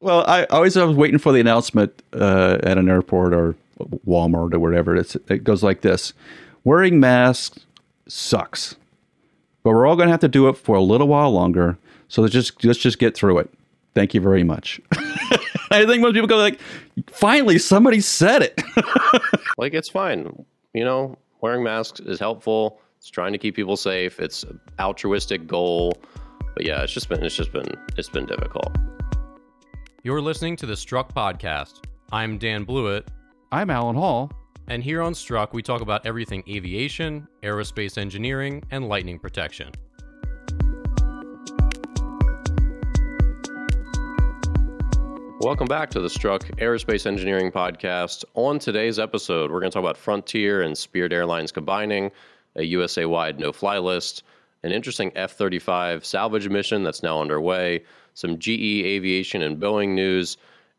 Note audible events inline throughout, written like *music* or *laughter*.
Well, I always I was waiting for the announcement uh, at an airport or Walmart or wherever. It's, it goes like this: Wearing masks sucks, but we're all going to have to do it for a little while longer. So let's just let's just get through it. Thank you very much. *laughs* I think most people go like, finally somebody said it. *laughs* like it's fine, you know. Wearing masks is helpful. It's trying to keep people safe. It's altruistic goal. But yeah, it's just been it's just been it's been difficult. You're listening to the Struck podcast. I'm Dan Blewett, I'm Alan Hall. and here on Struck we talk about everything aviation, aerospace engineering, and lightning protection. Welcome back to the Struck Aerospace Engineering Podcast. On today's episode, we're going to talk about Frontier and Spirit Airlines combining, a USA wide no fly list, an interesting F 35 salvage mission that's now underway, some GE Aviation and Boeing news,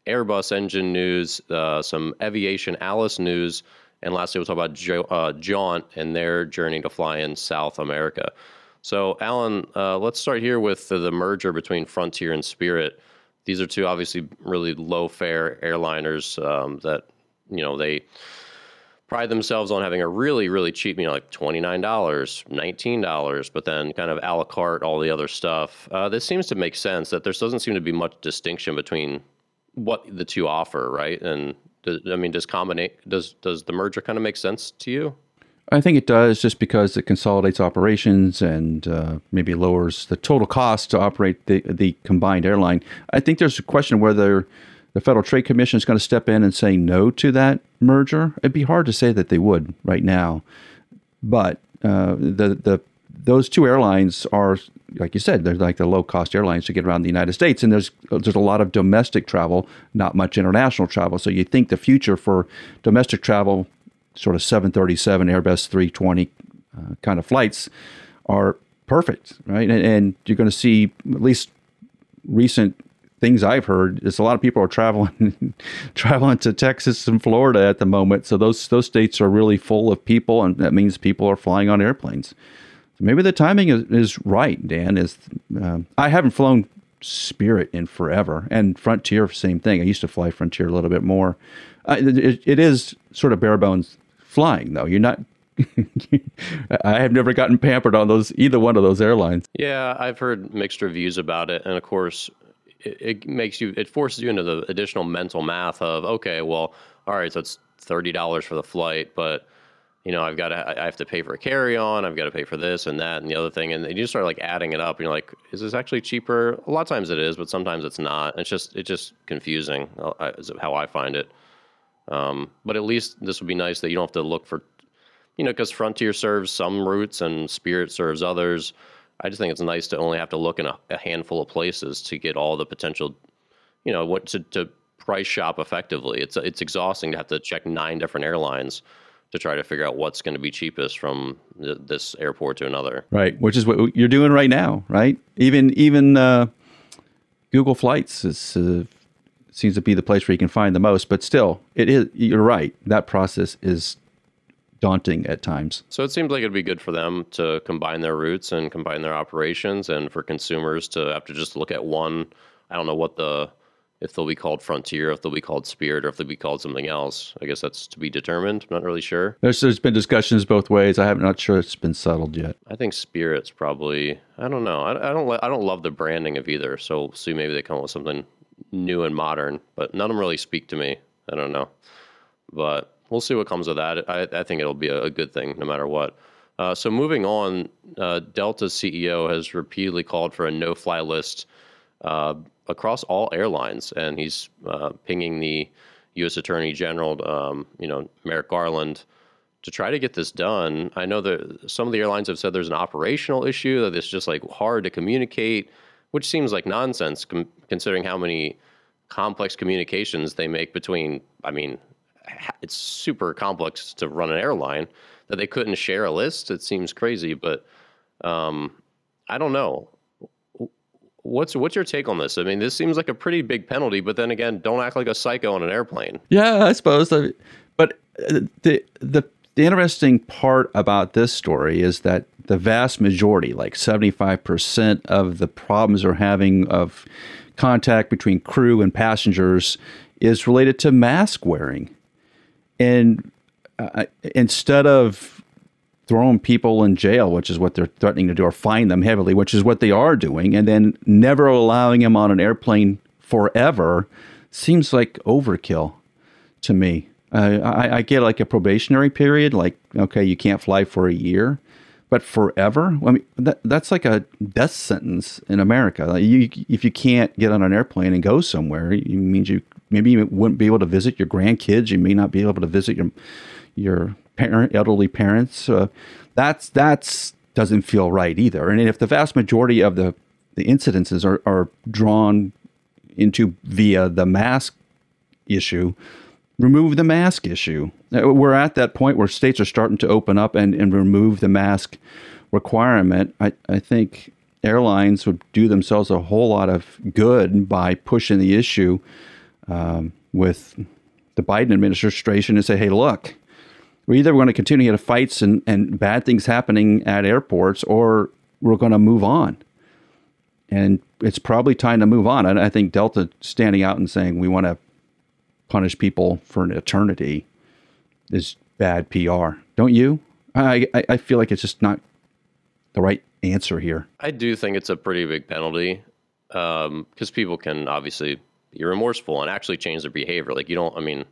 Airbus engine news, uh, some Eviation Alice news, and lastly, we'll talk about jo- uh, Jaunt and their journey to fly in South America. So, Alan, uh, let's start here with the, the merger between Frontier and Spirit these are two obviously really low fare airliners um, that you know they pride themselves on having a really really cheap know like $29 $19 but then kind of a la carte all the other stuff. Uh, this seems to make sense that there doesn't seem to be much distinction between what the two offer right? And does, i mean does combinate does does the merger kind of make sense to you? I think it does just because it consolidates operations and uh, maybe lowers the total cost to operate the, the combined airline. I think there's a question whether the Federal Trade Commission is going to step in and say no to that merger. It'd be hard to say that they would right now, but uh, the the those two airlines are, like you said, they're like the low cost airlines to get around the United States, and there's there's a lot of domestic travel, not much international travel. So you think the future for domestic travel sort of 737 Airbus 320 uh, kind of flights are perfect, right? And, and you're going to see at least recent things I've heard is a lot of people are traveling *laughs* traveling to Texas and Florida at the moment. So those those states are really full of people, and that means people are flying on airplanes. So maybe the timing is, is right. Dan is uh, I haven't flown Spirit in forever, and Frontier same thing. I used to fly Frontier a little bit more. Uh, it, it is sort of bare bones flying though. You're not. *laughs* I have never gotten pampered on those either one of those airlines. Yeah, I've heard mixed reviews about it, and of course, it, it makes you it forces you into the additional mental math of okay, well, all right, so it's thirty dollars for the flight, but you know, I've got to I have to pay for a carry on, I've got to pay for this and that and the other thing, and you start like adding it up, and you're like, is this actually cheaper? A lot of times it is, but sometimes it's not. It's just it's just confusing. Uh, is how I find it. Um, but at least this would be nice that you don't have to look for, you know, because Frontier serves some routes and Spirit serves others. I just think it's nice to only have to look in a, a handful of places to get all the potential, you know, what to, to price shop effectively. It's it's exhausting to have to check nine different airlines to try to figure out what's going to be cheapest from th- this airport to another. Right, which is what you're doing right now, right? Even even uh, Google Flights is uh, seems to be the place where you can find the most. But still, it is. You're right. That process is daunting at times. So it seems like it'd be good for them to combine their routes and combine their operations, and for consumers to have to just look at one. I don't know what the if they'll be called Frontier, if they'll be called Spirit, or if they'll be called something else. I guess that's to be determined. I'm not really sure. There's, there's been discussions both ways. I am not sure it's been settled yet. I think Spirit's probably. I don't know. I, I don't. I don't love the branding of either. So we'll see. Maybe they come up with something new and modern, but none of them really speak to me. I don't know, but we'll see what comes of that. I, I think it'll be a, good thing no matter what. Uh, so moving on, uh, Delta's CEO has repeatedly called for a no-fly list uh, across all airlines, and he's uh, pinging the U.S. Attorney General, um, you know, Merrick Garland, to try to get this done. I know that some of the airlines have said there's an operational issue that it's just like hard to communicate which seems like nonsense com- considering how many complex communications they make between. I mean, it's super complex to run an airline that they couldn't share a list. It seems crazy, but um, I don't know. What's what's your take on this? I mean, this seems like a pretty big penalty, but then again, don't act like a psycho on an airplane. Yeah, I suppose. But uh, the the the interesting part about this story is that the vast majority, like 75% of the problems we're having of contact between crew and passengers is related to mask wearing. And uh, instead of throwing people in jail, which is what they're threatening to do, or fine them heavily, which is what they are doing, and then never allowing them on an airplane forever, seems like overkill to me. Uh, I, I, get like a probationary period, like okay, you can't fly for a year, but forever. I mean, that, that's like a death sentence in America. Like you, if you can't get on an airplane and go somewhere, it means you maybe you wouldn't be able to visit your grandkids. You may not be able to visit your your parent, elderly parents. Uh, that's that's doesn't feel right either. And if the vast majority of the the incidences are, are drawn into via the mask issue, remove the mask issue. Uh, we're at that point where states are starting to open up and, and remove the mask requirement. I, I think airlines would do themselves a whole lot of good by pushing the issue um, with the Biden administration and say, hey, look, we're either going to continue to fights and, and bad things happening at airports or we're going to move on. And it's probably time to move on. And I think Delta standing out and saying we want to punish people for an eternity is bad PR. Don't you? I, I, I feel like it's just not the right answer here. I do think it's a pretty big penalty because um, people can obviously be remorseful and actually change their behavior. Like you don't, I mean,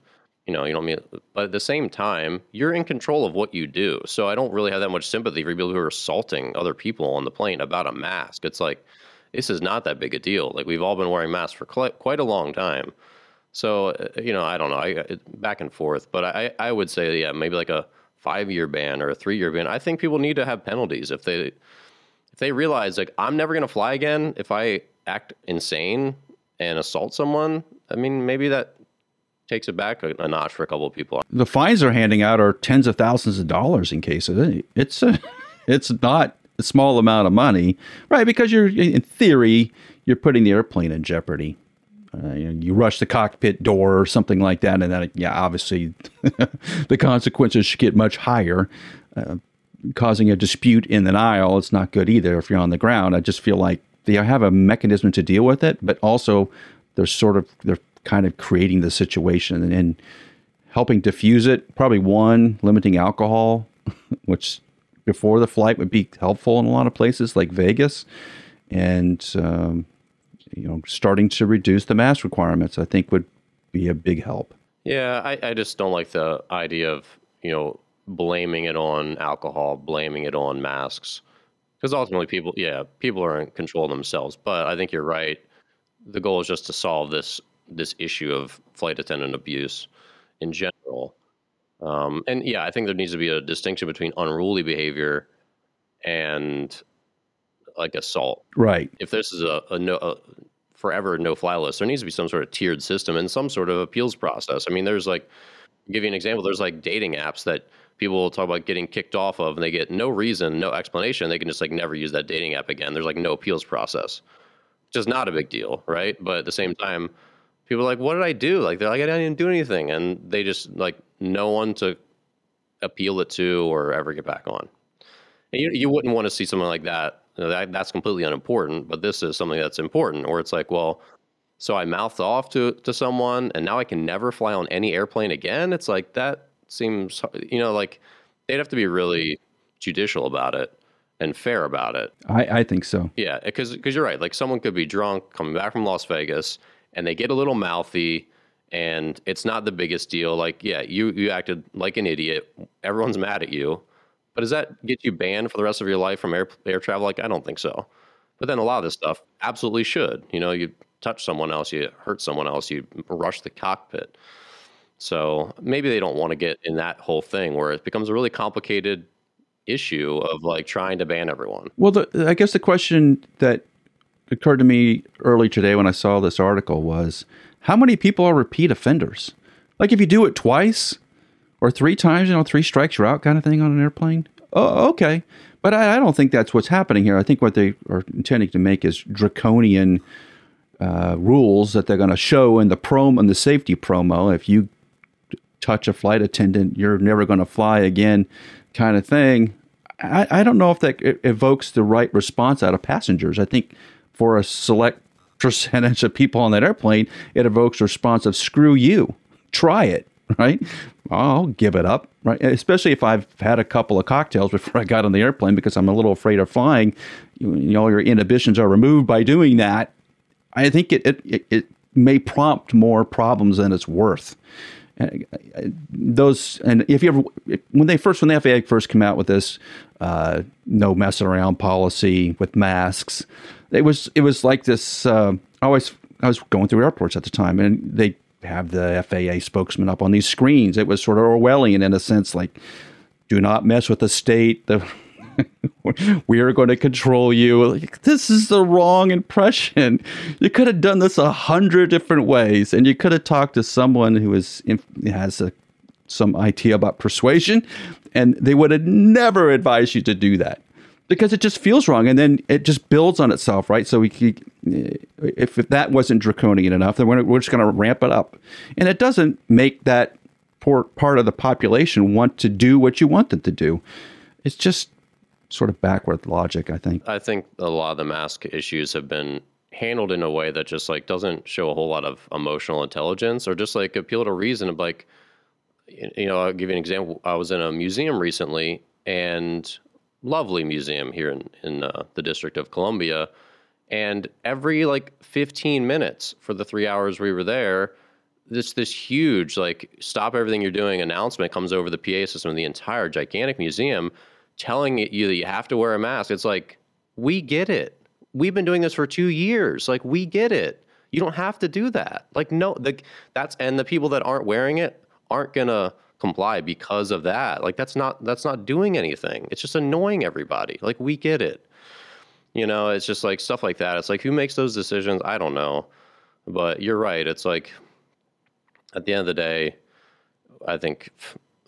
you know, you don't mean, but at the same time, you're in control of what you do. So I don't really have that much sympathy for people who are assaulting other people on the plane about a mask. It's like, this is not that big a deal. Like we've all been wearing masks for quite a long time. So uh, you know, I don't know, I it, back and forth, but I I would say yeah, maybe like a five year ban or a three year ban. I think people need to have penalties if they if they realize like I'm never going to fly again if I act insane and assault someone. I mean, maybe that takes it back a, a notch for a couple of people. The fines they're handing out are tens of thousands of dollars in cases. It's a, *laughs* it's not a small amount of money, right? Because you're in theory you're putting the airplane in jeopardy. Uh, you, know, you, rush the cockpit door or something like that, and then yeah, obviously *laughs* the consequences should get much higher. Uh, causing a dispute in the aisle, it's not good either if you're on the ground. I just feel like they have a mechanism to deal with it, but also they're sort of they're kind of creating the situation and, and helping diffuse it. Probably one limiting alcohol, *laughs* which before the flight would be helpful in a lot of places like Vegas, and um, you know, starting to reduce the mask requirements, I think would be a big help. Yeah, I, I just don't like the idea of, you know, blaming it on alcohol, blaming it on masks. Because ultimately, people, yeah, people are in control of themselves. But I think you're right. The goal is just to solve this this issue of flight attendant abuse in general. Um, and yeah, I think there needs to be a distinction between unruly behavior and like assault. Right. If this is a, a no a forever no fly list, there needs to be some sort of tiered system and some sort of appeals process. I mean, there's like give you an example. There's like dating apps that people talk about getting kicked off of, and they get no reason, no explanation. They can just like never use that dating app again. There's like no appeals process, which is not a big deal, right? But at the same time, people are like, "What did I do?" Like they're like, "I didn't even do anything," and they just like no one to appeal it to or ever get back on. And you you wouldn't want to see something like that that, that's completely unimportant, but this is something that's important. Or it's like, well, so I mouthed off to to someone, and now I can never fly on any airplane again. It's like that seems, you know, like they'd have to be really judicial about it and fair about it. I, I think so. Yeah, because you're right. Like someone could be drunk coming back from Las Vegas, and they get a little mouthy, and it's not the biggest deal. Like, yeah, you you acted like an idiot. Everyone's mad at you. But does that get you banned for the rest of your life from air air travel? Like I don't think so. But then a lot of this stuff absolutely should. You know, you touch someone else, you hurt someone else, you rush the cockpit. So maybe they don't want to get in that whole thing where it becomes a really complicated issue of like trying to ban everyone. Well, the, I guess the question that occurred to me early today when I saw this article was how many people are repeat offenders? Like if you do it twice, or three times, you know, three strikes you're out kind of thing on an airplane. Oh, okay. But I, I don't think that's what's happening here. I think what they are intending to make is draconian uh, rules that they're going to show in the promo in the safety promo. If you touch a flight attendant, you're never going to fly again, kind of thing. I, I don't know if that evokes the right response out of passengers. I think for a select percentage of people on that airplane, it evokes a response of "screw you, try it." *laughs* Right? I'll give it up. Right? Especially if I've had a couple of cocktails before I got on the airplane because I'm a little afraid of flying. You, know, your inhibitions are removed by doing that. I think it, it, it may prompt more problems than it's worth. Uh, those and if you ever when they first when the FAA first came out with this uh, no messing around policy with masks, it was it was like this. Uh, I always I was going through airports at the time, and they have the FAA spokesman up on these screens. It was sort of Orwellian in a sense, like do not mess with the state. The *laughs* we are going to control you. Like, this is the wrong impression. You could have done this a hundred different ways, and you could have talked to someone who is has a, some idea about persuasion, and they would have never advised you to do that because it just feels wrong, and then it just builds on itself, right? So we, if, eh, if that wasn't draconian enough, then we're, we're just going to ramp it up, and it doesn't make that part of the population want to do what you want them to do. It's just sort of backward logic, I think. I think a lot of the mask issues have been handled in a way that just like doesn't show a whole lot of emotional intelligence or just like appeal to reason of like you know, I'll give you an example. I was in a museum recently and lovely museum here in, in uh, the District of Columbia. And every like 15 minutes for the three hours we were there, this this huge like stop everything you're doing announcement comes over the PA system of the entire gigantic museum telling you that you have to wear a mask. It's like, we get it. We've been doing this for two years. Like, we get it. You don't have to do that. Like, no, the, that's and the people that aren't wearing it aren't gonna comply because of that. Like, that's not that's not doing anything. It's just annoying everybody. Like, we get it. You know, it's just like stuff like that. It's like who makes those decisions? I don't know. But you're right. It's like at the end of the day, I think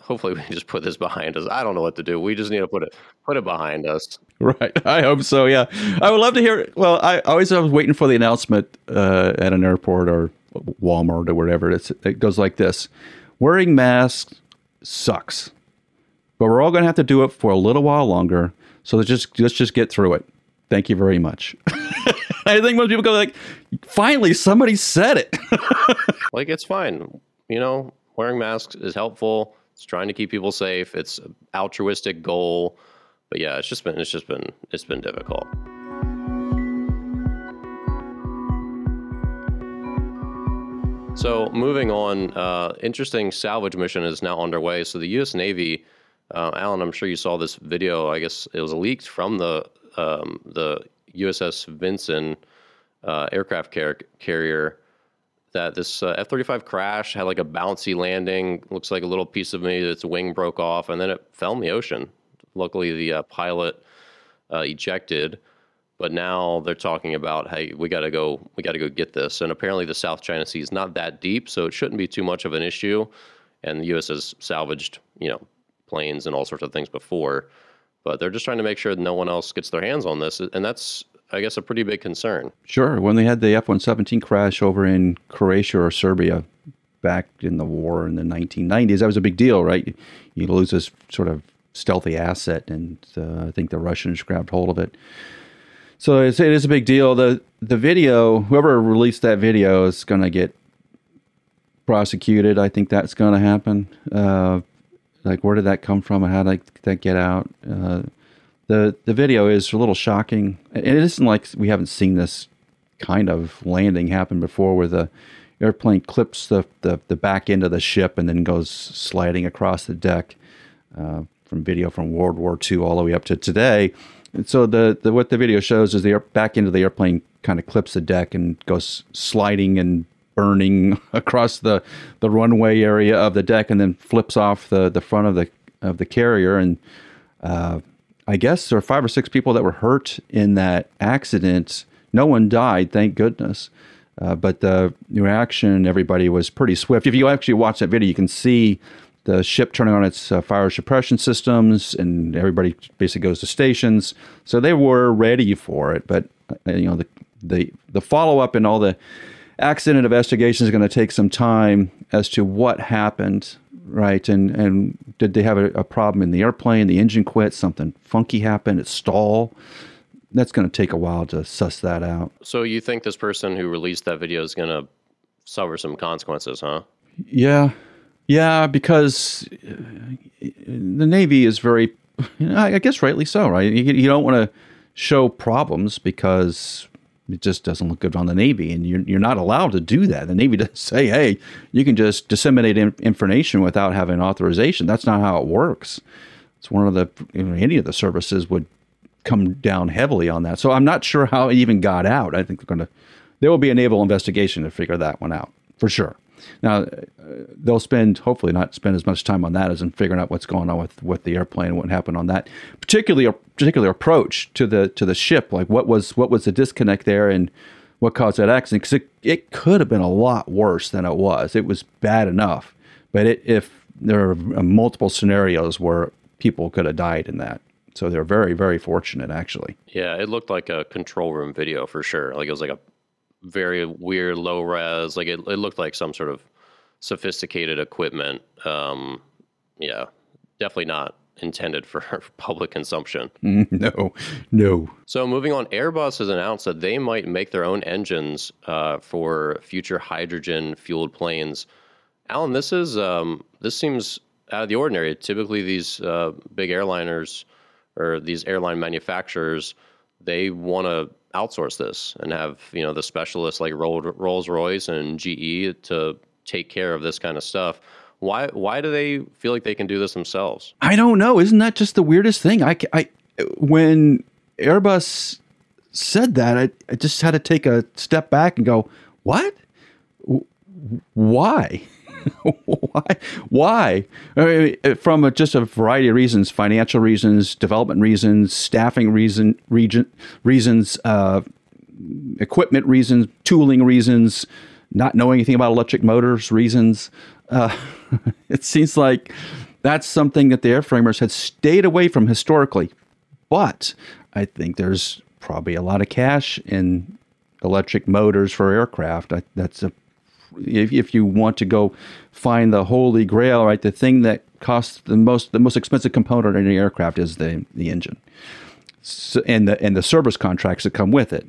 hopefully we can *laughs* just put this behind us. I don't know what to do. We just need to put it put it behind us. Right. *laughs* I hope so. Yeah. I would love to hear. Well, I always I was waiting for the announcement uh, at an airport or Walmart or whatever. It's, it goes like this: Wearing masks sucks, but we're all going to have to do it for a little while longer. So let's just let's just get through it. Thank you very much. *laughs* I think most people go like, finally somebody said it. like it's fine. You know, wearing masks is helpful it's trying to keep people safe. It's an altruistic goal. But yeah, it's just been it's just been it's been difficult. So moving on, uh, interesting salvage mission is now underway. So the U.S. Navy, uh, Alan, I'm sure you saw this video. I guess it was leaked from the um, the USS Vinson uh, aircraft car- carrier that this uh, F 35 crash had like a bouncy landing. Looks like a little piece of maybe its wing broke off and then it fell in the ocean. Luckily, the uh, pilot uh, ejected, but now they're talking about, hey, we got to go, we got to go get this. And apparently, the South China Sea is not that deep, so it shouldn't be too much of an issue. And the U.S. has salvaged, you know, planes and all sorts of things before, but they're just trying to make sure no one else gets their hands on this. And that's I guess, a pretty big concern. Sure. When they had the F 117 crash over in Croatia or Serbia back in the war in the 1990s, that was a big deal, right? You lose this sort of stealthy asset, and uh, I think the Russians grabbed hold of it. So it's, it is a big deal. The the video, whoever released that video, is going to get prosecuted. I think that's going to happen. Uh, like, where did that come from? How did that get out? Uh, the the video is a little shocking. It isn't like we haven't seen this kind of landing happen before, where the airplane clips the, the, the back end of the ship and then goes sliding across the deck. Uh, from video from World War II all the way up to today. And so the, the what the video shows is the air, back end of the airplane kind of clips the deck and goes sliding and burning *laughs* across the, the runway area of the deck and then flips off the, the front of the of the carrier and uh, I guess there are five or six people that were hurt in that accident. No one died, thank goodness. Uh, but the reaction, everybody was pretty swift. If you actually watch that video, you can see the ship turning on its uh, fire suppression systems, and everybody basically goes to stations. So they were ready for it. But uh, you know, the the the follow up and all the accident investigation is going to take some time as to what happened right? And and did they have a, a, problem in the airplane? The engine quit. Something funky happened. It stalled. that's going to take a while to suss that out. So you think this person who released that video is going to suffer some consequences, huh? Yeah, yeah, because uh, the Navy is very, I guess, rightly so, right? You, you don't want to show problems because it just doesn't look good on the Navy, and you're, you're not allowed to do that. The Navy *laughs* doesn't say, hey, you can just disseminate in, information without having authorization. That's not how it works. It's one of the, you know, any of the services would come down heavily on that. So I'm not sure how it even got out. I think they're going to, there will be a naval investigation to figure that one out for sure. Now, uh, they'll spend, hopefully, not spend as much time on that as in figuring out what's going on with, with the airplane and what happened on that particularly a particular approach to the to the ship. Like, what was what was the disconnect there, and what caused that accident? Because it, it could have been a lot worse than it was. It was bad enough, but it, if there are multiple scenarios where people could have died in that. So they're very, very fortunate, actually. Yeah, it looked like a control room video for sure. Like it was like a very weird low res. Like it, it looked like some sort of sophisticated equipment. Um, yeah, definitely not intended for *laughs* public consumption. *laughs* No, no. So moving on, Airbus has announced that they might make their own engines uh, for future hydrogen fueled planes. Alan, this is um, this seems out of the ordinary. Typically, these uh, big airliners or these airline manufacturers they want to outsource this and have you know the specialists like Rolls Royce and GE to take care of this kind of stuff. Why why do they feel like they can do this themselves? I don't know. Isn't that just the weirdest thing? I, I when Airbus said that, I, I just had to take a step back and go, what? Why? *laughs* why? Why? I mean, from a, just a variety of reasons: financial reasons, development reasons, staffing reason, region reasons, uh, equipment reasons, tooling reasons, not knowing anything about electric motors reasons. Uh, *laughs* it seems like that's something that the airframers had stayed away from historically. But I think there's probably a lot of cash in electric motors for aircraft. I, that's a if, if you want to go find the holy grail, right? The thing that costs the most the most expensive component in an aircraft is the the engine, so, and the and the service contracts that come with it.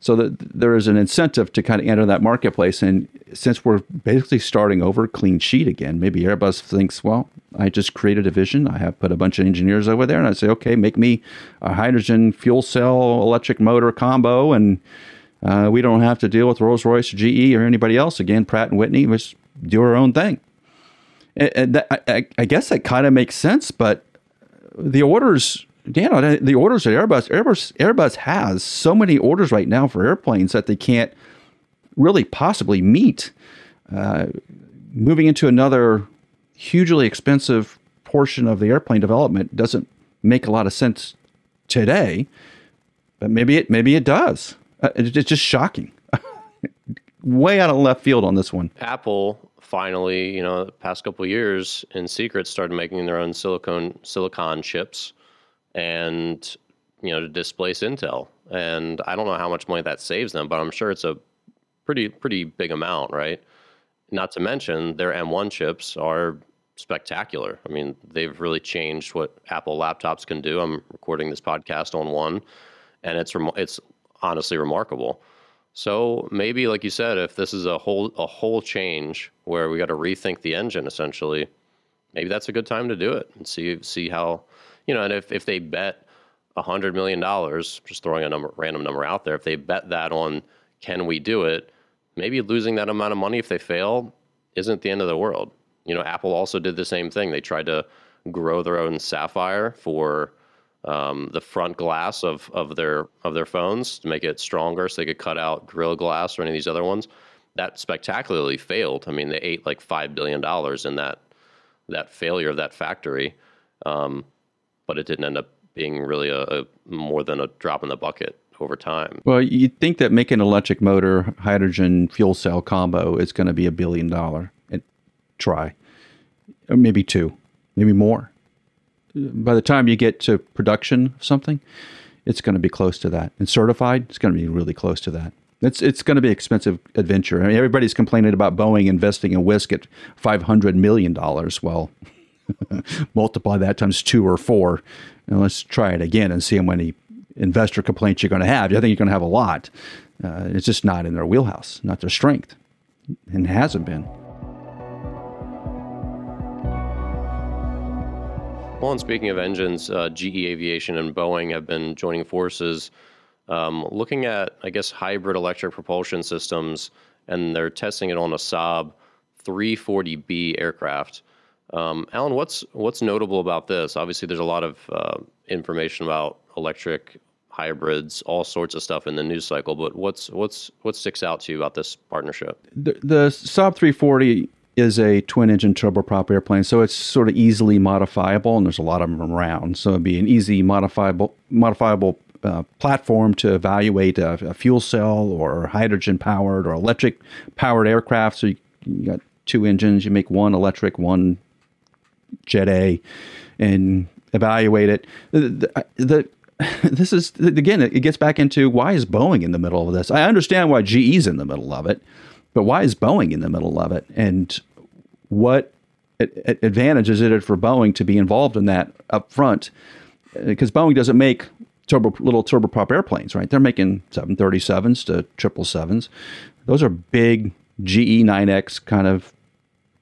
So that there is an incentive to kind of enter that marketplace. And since we're basically starting over clean sheet again, maybe Airbus thinks, well, I just created a division. I have put a bunch of engineers over there, and I say, okay, make me a hydrogen fuel cell electric motor combo, and uh, we don't have to deal with Rolls Royce, or GE, or anybody else again. Pratt and Whitney, just do our own thing. And that, I, I guess that kind of makes sense, but the orders you know, the orders at Airbus, Airbus, Airbus has so many orders right now for airplanes that they can't really possibly meet. Uh, moving into another hugely expensive portion of the airplane development doesn't make a lot of sense today, but maybe it maybe it does. Uh, it's just shocking. *laughs* Way out of left field on this one. Apple finally, you know, past couple years in secret started making their own silicon silicon chips and you know to displace Intel. And I don't know how much money that saves them, but I'm sure it's a pretty pretty big amount, right? Not to mention their M1 chips are spectacular. I mean, they've really changed what Apple laptops can do. I'm recording this podcast on one, and it's it's honestly remarkable. So maybe, like you said, if this is a whole a whole change where we got to rethink the engine, essentially, maybe that's a good time to do it and see see how you know, and if, if they bet hundred million dollars, just throwing a number, random number out there, if they bet that on can we do it, maybe losing that amount of money if they fail isn't the end of the world. You know, Apple also did the same thing. They tried to grow their own Sapphire for um, the front glass of, of their of their phones to make it stronger, so they could cut out Gorilla Glass or any of these other ones. That spectacularly failed. I mean, they ate like five billion dollars in that that failure of that factory. Um, but it didn't end up being really a, a more than a drop in the bucket over time. Well, you'd think that making electric motor hydrogen fuel cell combo is going to be a billion dollar try, or maybe two, maybe more. By the time you get to production of something, it's going to be close to that. And certified, it's going to be really close to that. It's it's going to be expensive adventure. I mean, everybody's complaining about Boeing investing in Wisk at five hundred million dollars. Well, *laughs* multiply that times two or four, and let's try it again and see how many investor complaints you're going to have. I think you're going to have a lot. Uh, it's just not in their wheelhouse, not their strength, and hasn't been. Well, and speaking of engines, uh, GE Aviation and Boeing have been joining forces, um, looking at, I guess, hybrid electric propulsion systems, and they're testing it on a Saab 340B aircraft. Um, Alan, what's what's notable about this? Obviously, there's a lot of uh, information about electric hybrids, all sorts of stuff in the news cycle. But what's what's what sticks out to you about this partnership? The, the Saab 340 is a twin engine turboprop airplane, so it's sort of easily modifiable, and there's a lot of them around. So it'd be an easy modifiable modifiable uh, platform to evaluate a, a, fuel cell or hydrogen powered or electric powered aircraft. So you, you got two engines, you make one electric, one Jet A, and evaluate it. The, the, *laughs* this is again, it gets back into why is Boeing in the middle of this? I understand why GE's in the middle of it, but why is Boeing in the middle of it? And what advantage is it for Boeing to be involved in that up front? Because Boeing doesn't make turbo little turboprop airplanes, right? They're making 737s to 777s. Those are big GE 9X kind of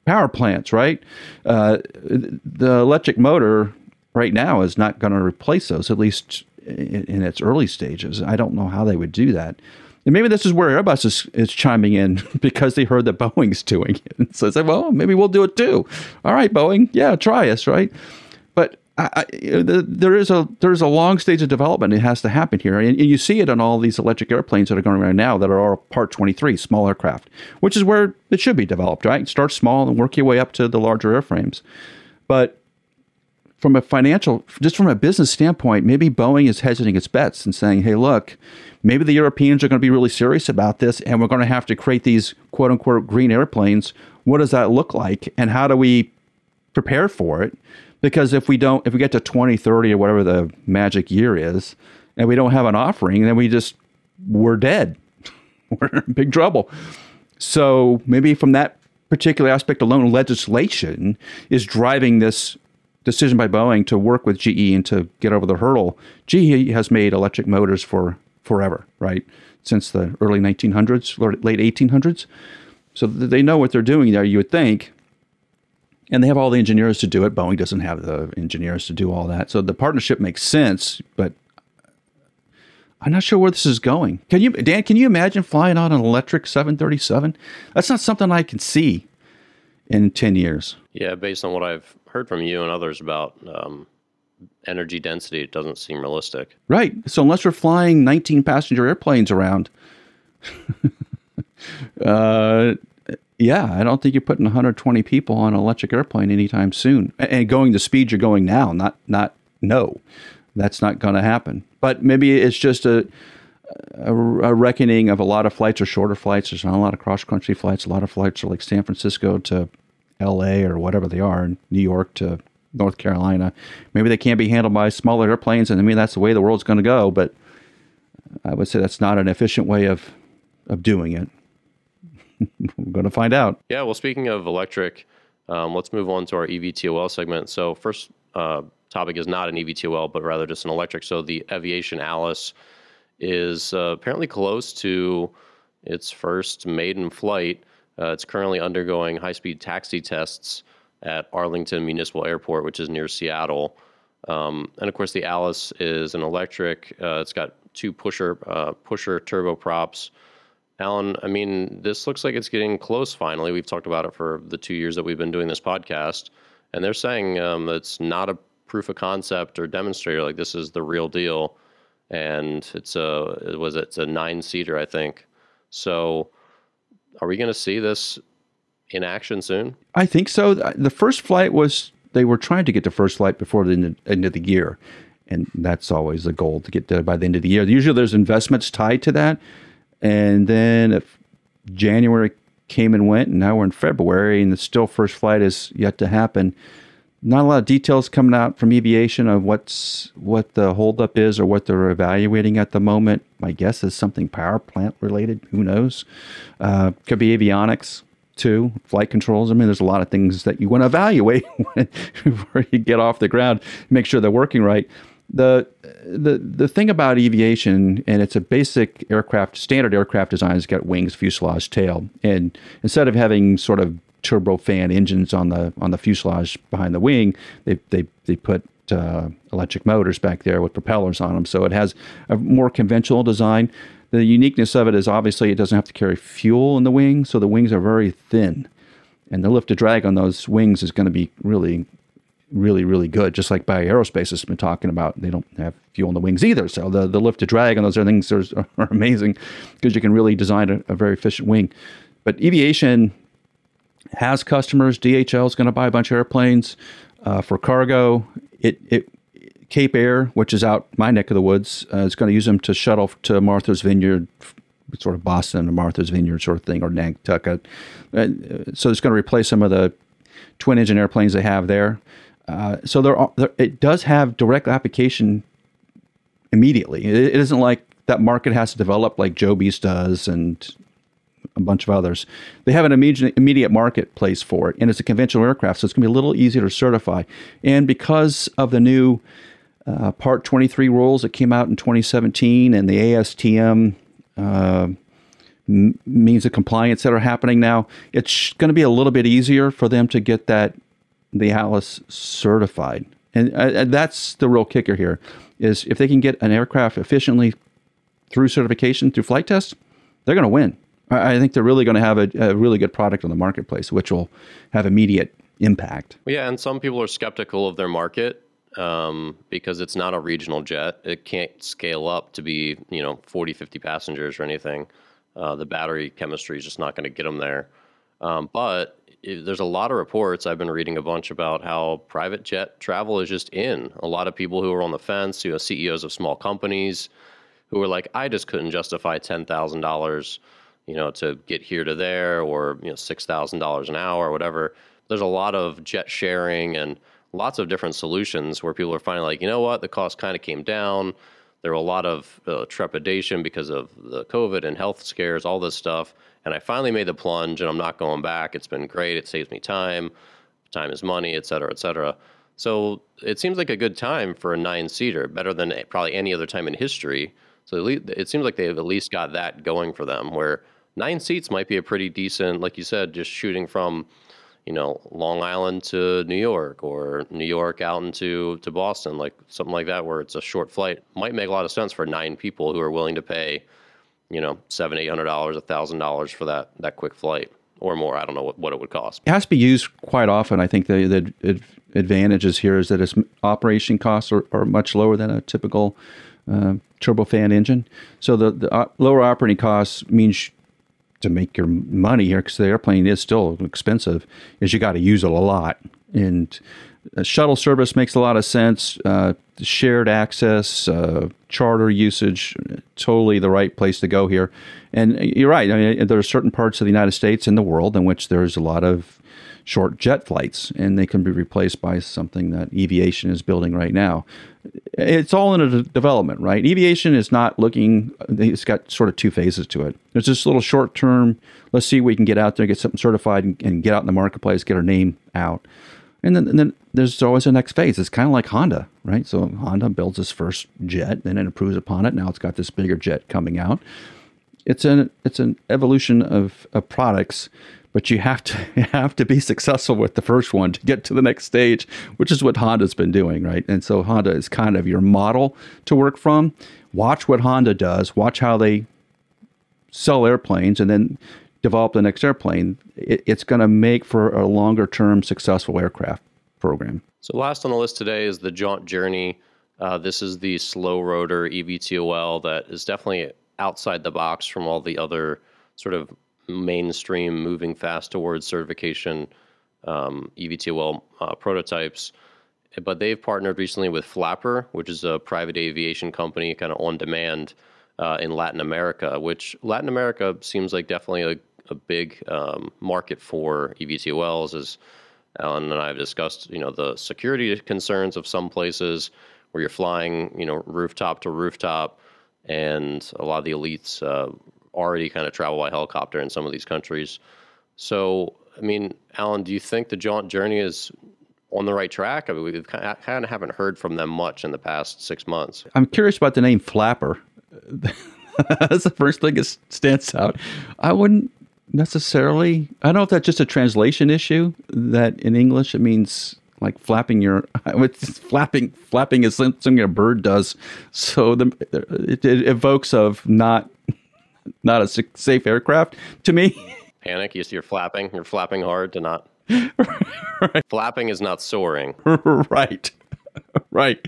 power plants, right? Uh, the electric motor right now is not going to replace those, at least in, in, its early stages. I don't know how they would do that. And maybe this is where Airbus is, is chiming in *laughs* because they heard that Boeing's doing it. *laughs* So they said, well, maybe we'll do it too. All right, Boeing, yeah, try us, right? But I, I, there is a there is a long stage of development. It has to happen here, and, and, you see it on all these electric airplanes that are going around now that are all Part 23, small aircraft, which is where it should be developed. Right, start small and work your way up to the larger airframes. But from a financial, just from a business standpoint, maybe Boeing is hedging its bets and saying, "Hey, look, maybe the Europeans are going to be really serious about this, and we're going to have to create these quote unquote green airplanes. What does that look like, and how do we prepare for it?" Because if we don't, if we get to 2030 or whatever the magic year is, and we don't have an offering, then we just, we're dead. *laughs* we're in big trouble. So maybe from that particular aspect alone, legislation is driving this decision by Boeing to work with GE and to get over the hurdle. GE has made electric motors for forever, right? Since the early 1900s, late 1800s. So they know what they're doing there, you would think and they have all the engineers to do it. Boeing doesn't have the engineers to do all that. So the partnership makes sense, but I'm not sure where this is going. Can you, Dan? Can you imagine flying on an electric 737? That's not something I can see in 10 years. Yeah, based on what I've heard from you and others about um, energy density, it doesn't seem realistic. Right. So unless we're flying 19 passenger airplanes around, *laughs* uh, yeah, I don't think you're putting 120 people on an electric airplane anytime soon. And going the speed you're going now, not not no, that's not going to happen. But maybe it's just a, a, a reckoning of a lot of flights are shorter flights. There's not a lot of cross country flights. A lot of flights are like San Francisco to L.A. or whatever they are, New York to North Carolina. Maybe they can't be handled by smaller airplanes, and I mean that's the way the world's going to go. But I would say that's not an efficient way of of doing it. *laughs* We're going to find out. Yeah. Well, speaking of electric, um, let's move on to our EVTOL segment. So, first uh, topic is not an EVTOL, but rather just an electric. So, the Eviation Alice is uh, apparently close to its first maiden flight. Uh, it's currently undergoing high speed taxi tests at Arlington Municipal Airport, which is near Seattle. Um, and of course, the Alice is an electric. Uh, it's got two pusher uh, pusher turboprops. Alan, I mean, this looks like it's getting close finally. We've talked about it for the two years that we've been doing this podcast, and they're saying um, it's not a proof of concept or demonstrator. Like this is the real deal, and it's a it was it's a nine seater, I think. So, are we going to see this in action soon? I think so. The first flight was they were trying to get the first flight before the end of the year, and that's always the goal to get there by the end of the year. Usually, there's investments tied to that and then if January came and went, and now we're in February, and the still first flight is yet to happen. Not a lot of details coming out from Eviation of what's what the holdup is or what they're evaluating at the moment. My guess is something power plant related. Who knows? Uh, could be avionics too, flight controls. I mean, there's a lot of things that you want to evaluate *laughs* before you get off the ground, make sure they're working right. the the the thing about Eviation, and it's a basic aircraft, standard aircraft design. It's got wings, fuselage, tail, and instead of having sort of turbofan engines on the on the fuselage behind the wing, they they they put uh, electric motors back there with propellers on them. So it has a more conventional design. The uniqueness of it is obviously it doesn't have to carry fuel in the wing, so the wings are very thin, and the lift to drag on those wings is going to be really really, really good. Just like Bye Aerospace has been talking about, they don't have fuel in the wings either. So the, the lift to drag on those other things are, are *laughs* amazing because you can really design a, a, very efficient wing. But Eviation has customers. DHL is going to buy a bunch of airplanes uh, for cargo. It, it Cape Air, which is out my neck of the woods, uh, is going to use them to shuttle to Martha's Vineyard, sort of Boston or Martha's Vineyard sort of thing, or Nantucket. Uh, so it's going to replace some of the twin engine airplanes they have there. Uh, so there, are, there, it does have direct application immediately. It, it isn't like that market has to develop like Joby's does and a bunch of others. They have an immediate immediate marketplace for it, and it's a conventional aircraft, so it's going to be a little easier to certify. And because of the new uh, Part 23 rules that came out in 2017 and the ASTM uh, m- means of compliance that are happening now, it's going to be a little bit easier for them to get that the Atlas certified. And, uh, that's the real kicker here is if they can get an aircraft efficiently through certification through flight tests, they're going to win. I think they're really going to have a, a, really good product on the marketplace, which will have immediate impact. Yeah, and some people are skeptical of their market um, because it's not a regional jet. It can't scale up to be, you know, 40, 50 passengers or anything. Uh, the battery chemistry is just not going to get them there. Um, but there's a lot of reports I've been reading a bunch about how private jet travel is just in. A lot of people who are on the fence, you know, CEOs of small companies who are like, I just couldn't justify ten thousand dollars, you know, to get here to there, or you know, six thousand dollars an hour or whatever. There's a lot of jet sharing and lots of different solutions where people are finally like, you know what, the cost kind of came down. There were a lot of uh, trepidation because of the COVID and health scares, all this stuff and I finally made the plunge and I'm not going back. It's been great. It saves me time. Time is money, et cetera, et cetera. So it seems like a good time for a nine seater, better than probably any other time in history. So it seems like they've at least got that going for them where nine seats might be a pretty decent, like you said, just shooting from, you know, Long Island to New York or New York out into to Boston, like something like that, where it's a short flight, might make a lot of sense for nine people who are willing to pay you know, seven, eight hundred dollars, a thousand dollars for that that quick flight or more. I don't know what, what it would cost. It has to be used quite often. I think the the advantages here is that its operation costs are, are much lower than a typical uh, turbofan engine. So the, the uh, lower operating costs means to make your money here because the airplane is still expensive. Is you got to use it a lot and shuttle service makes a lot of sense. Uh, shared access, uh, charter usage, totally the right place to go here. And you're right. I mean, there are certain parts of the United States and the world in which there's a lot of short jet flights, and they can be replaced by something that Eviation is building right now. It's all in a development, right? Eviation is not looking, it's got sort of two phases to it. There's this little short term, let's see if we can get out there, get something certified, and, and get out in the marketplace, get our name out. And then, and then there's always a next phase. It's kind of like Honda, right? So Honda builds its first jet, then it improves upon it. Now it's got this bigger jet coming out. It's an it's an evolution of, of products, but you have to *laughs* you have to be successful with the first one to get to the next stage, which is what Honda's been doing, right? And so Honda is kind of your model to work from. Watch what Honda does. Watch how they sell airplanes, and then develop the next airplane, it, it's going to make for a longer term successful aircraft program. So, last on the list today is the Jaunt Journey. Uh, this is the slow rotor eVTOL that is definitely outside the box from all the other sort of mainstream moving fast towards certification um, eVTOL uh, prototypes. But they've partnered recently with Flapper, which is a private aviation company, kind of on demand uh, in Latin America, which Latin America seems like definitely a, a big um, market for eVTOLs. As Alan and I have discussed, you know, the security concerns of some places where you're flying, you know, rooftop to rooftop, and a lot of the elites uh, already kind of travel by helicopter in some of these countries. So, I mean, Alan, do you think the jaunt journey is on the right track? I mean, we've kind of, haven't heard from them much in the past six months. I'm curious about the name Flapper. *laughs* That's the first thing that stands out. I wouldn't necessarily. I don't know if that's just a translation issue. That in English it means like flapping your *laughs* flapping flapping is something a bird does. So the it, it evokes of not not a safe aircraft to me. *laughs* Panic. You see, you're flapping. You're flapping hard to not. *laughs* right. Flapping is not soaring. *laughs* right. right.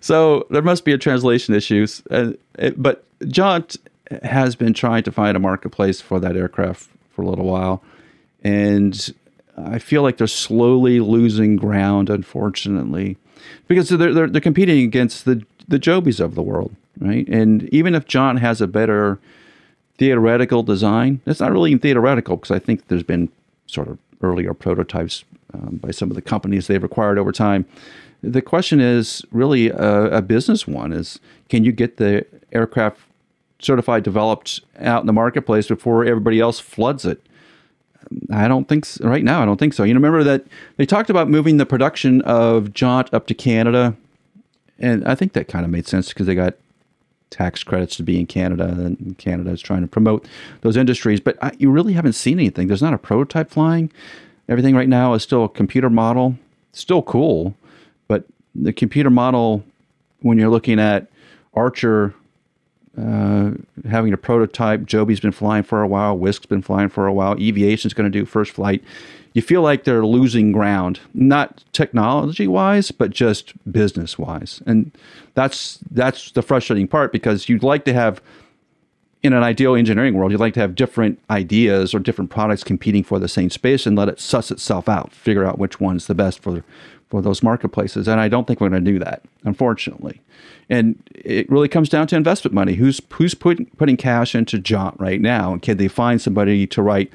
So there must be a translation issues. Uh, it, but Jaunt has been trying to find a marketplace for that aircraft for a little while, and I feel like they're slowly losing ground, unfortunately, because they're they're, they're competing against the the Jobies of the world, right? And even if Jaunt has a better theoretical design, it's not really theoretical because I think there's been sort of earlier prototypes um, by some of the companies they've acquired over time. The question is really a, a business one: is can you get the aircraft certified developed out in the marketplace before everybody else floods it? I don't think so. right now. I don't think so. You remember that they talked about moving the production of Jaunt up to Canada, and I think that kind of made sense because they got tax credits to be in Canada, and Canada is trying to promote those industries. But I, you really haven't seen anything. There's not a prototype flying. Everything right now is still a computer model. Still cool, but the computer model, when you're looking at Archer uh, having a prototype. Joby's been flying for a while. Wisk's been flying for a while. Eviation's going to do first flight. You feel like they're losing ground, not technology wise, but just business wise, and that's that's the frustrating part because you'd like to have. In an ideal engineering world, you'd like to have different ideas or different products competing for the same space and let it suss itself out, figure out which one's the best for for those marketplaces. And I don't think we're going to do that, unfortunately. And it really comes down to investment money. Who's who's putting putting cash into Jaunt right now? And can they find somebody to write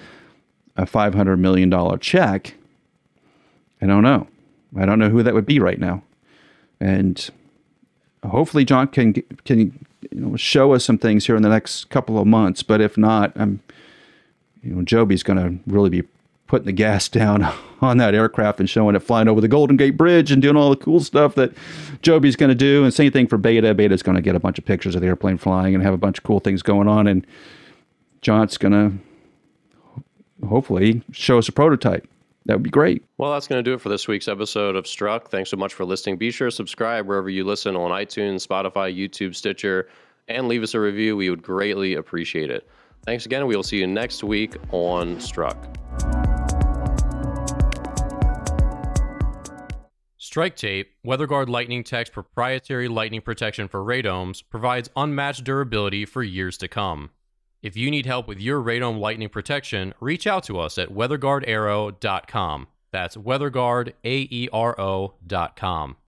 a five hundred million dollar check? I don't know. I don't know who that would be right now. And hopefully, Jaunt can can you know show us some things here in the next couple of months. But if not, I'm you know Joby's going to really be putting the gas *laughs* down on that aircraft and showing it flying over the Golden Gate Bridge and doing all the cool stuff that Joby's going to do. And same thing for Beta. Beta's going to get a bunch of pictures of the airplane flying and have a bunch of cool things going on. And Jaunt's going to hopefully show us a prototype. That would be great. Well, that's going to do it for this week's episode of Struck. Thanks so much for listening. Be sure to subscribe wherever you listen on iTunes, Spotify, YouTube, Stitcher, and leave us a review. We would greatly appreciate it. Thanks again. We will see you next week on Struck. Strike Tape, WeatherGuard Lightning Tech's proprietary lightning protection for radomes, provides unmatched durability for years to come. If you need help with your radome lightning protection, reach out to us at weatherguardaero.com. That's weatherguardaero.com.